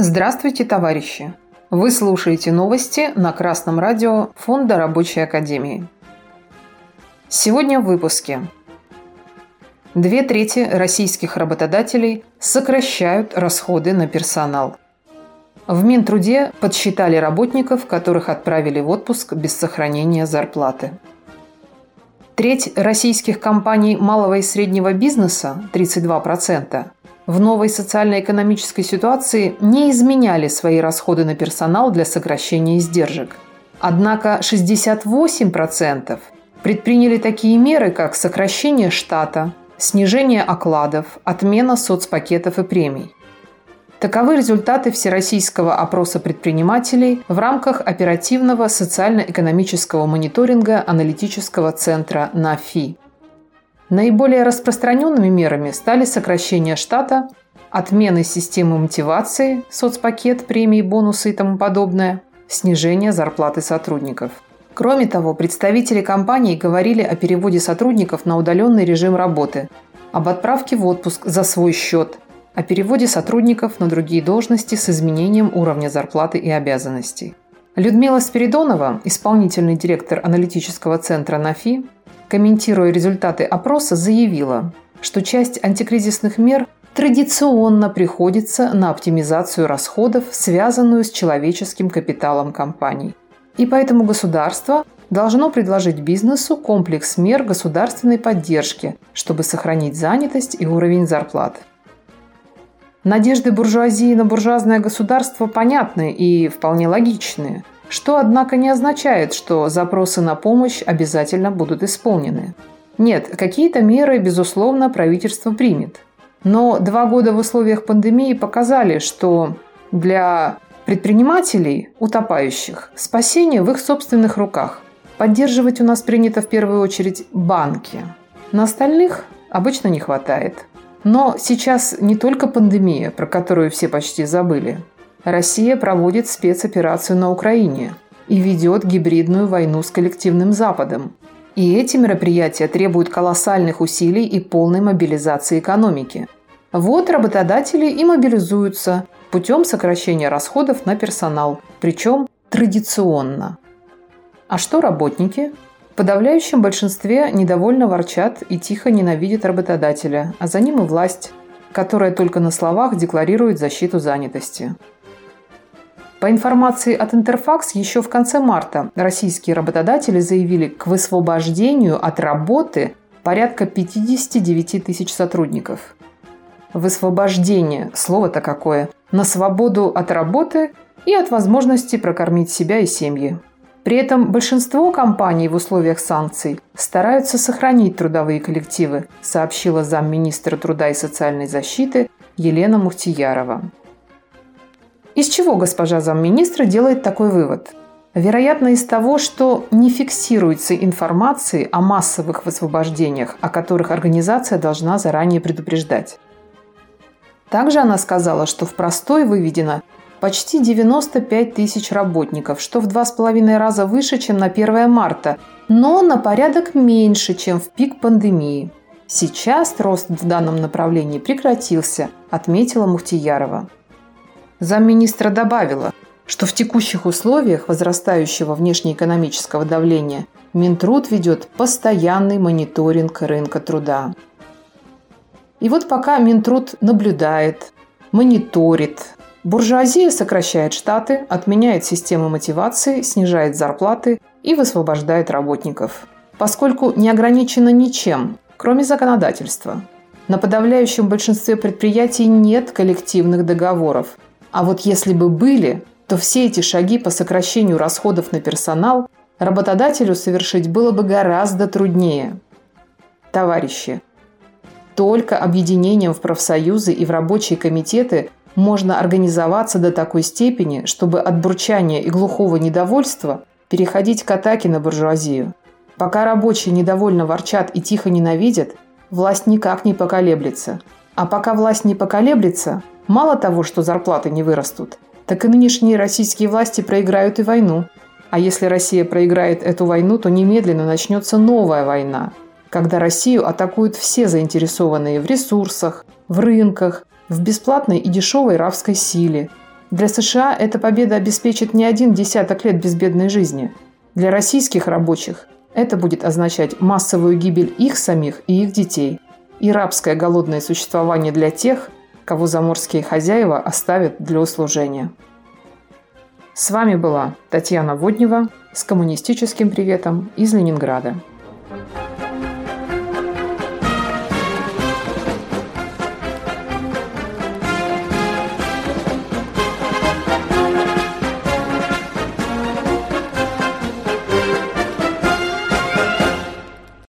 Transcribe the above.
Здравствуйте, товарищи! Вы слушаете новости на Красном радио Фонда Рабочей Академии. Сегодня в выпуске. Две трети российских работодателей сокращают расходы на персонал. В Минтруде подсчитали работников, которых отправили в отпуск без сохранения зарплаты. Треть российских компаний малого и среднего бизнеса, 32%, в новой социально-экономической ситуации не изменяли свои расходы на персонал для сокращения издержек. Однако 68% предприняли такие меры, как сокращение штата, снижение окладов, отмена соцпакетов и премий. Таковы результаты всероссийского опроса предпринимателей в рамках оперативного социально-экономического мониторинга аналитического центра НАФИ. Наиболее распространенными мерами стали сокращение штата, отмены системы мотивации, соцпакет, премии, бонусы и тому подобное, снижение зарплаты сотрудников. Кроме того, представители компаний говорили о переводе сотрудников на удаленный режим работы, об отправке в отпуск за свой счет, о переводе сотрудников на другие должности с изменением уровня зарплаты и обязанностей. Людмила Спиридонова, исполнительный директор аналитического центра НАФИ, комментируя результаты опроса, заявила, что часть антикризисных мер традиционно приходится на оптимизацию расходов, связанную с человеческим капиталом компаний. И поэтому государство должно предложить бизнесу комплекс мер государственной поддержки, чтобы сохранить занятость и уровень зарплат. Надежды буржуазии на буржуазное государство понятны и вполне логичны – что, однако, не означает, что запросы на помощь обязательно будут исполнены. Нет, какие-то меры, безусловно, правительство примет. Но два года в условиях пандемии показали, что для предпринимателей, утопающих, спасение в их собственных руках. Поддерживать у нас принято в первую очередь банки. На остальных обычно не хватает. Но сейчас не только пандемия, про которую все почти забыли. Россия проводит спецоперацию на Украине и ведет гибридную войну с коллективным Западом. И эти мероприятия требуют колоссальных усилий и полной мобилизации экономики. Вот работодатели и мобилизуются путем сокращения расходов на персонал, причем традиционно. А что работники? В подавляющем большинстве недовольно ворчат и тихо ненавидят работодателя, а за ним и власть, которая только на словах декларирует защиту занятости. По информации от Интерфакс, еще в конце марта российские работодатели заявили к высвобождению от работы порядка 59 тысяч сотрудников. Высвобождение, слово-то какое, на свободу от работы и от возможности прокормить себя и семьи. При этом большинство компаний в условиях санкций стараются сохранить трудовые коллективы, сообщила замминистра труда и социальной защиты Елена Мухтиярова. Из чего госпожа замминистра делает такой вывод? Вероятно, из того, что не фиксируется информации о массовых высвобождениях, о которых организация должна заранее предупреждать. Также она сказала, что в простой выведено почти 95 тысяч работников, что в два с половиной раза выше, чем на 1 марта, но на порядок меньше, чем в пик пандемии. Сейчас рост в данном направлении прекратился, отметила Мухтиярова. Замминистра добавила, что в текущих условиях возрастающего внешнеэкономического давления Минтруд ведет постоянный мониторинг рынка труда. И вот пока Минтруд наблюдает, мониторит, буржуазия сокращает штаты, отменяет систему мотивации, снижает зарплаты и высвобождает работников. Поскольку не ограничено ничем, кроме законодательства. На подавляющем большинстве предприятий нет коллективных договоров – а вот если бы были, то все эти шаги по сокращению расходов на персонал работодателю совершить было бы гораздо труднее. Товарищи, только объединением в профсоюзы и в рабочие комитеты можно организоваться до такой степени, чтобы от бурчания и глухого недовольства переходить к атаке на буржуазию. Пока рабочие недовольно ворчат и тихо ненавидят, власть никак не поколеблется. А пока власть не поколеблется, Мало того, что зарплаты не вырастут, так и нынешние российские власти проиграют и войну. А если Россия проиграет эту войну, то немедленно начнется новая война, когда Россию атакуют все заинтересованные в ресурсах, в рынках, в бесплатной и дешевой рабской силе. Для США эта победа обеспечит не один десяток лет безбедной жизни. Для российских рабочих это будет означать массовую гибель их самих и их детей и рабское голодное существование для тех, кого заморские хозяева оставят для услужения. С вами была Татьяна Воднева с коммунистическим приветом из Ленинграда.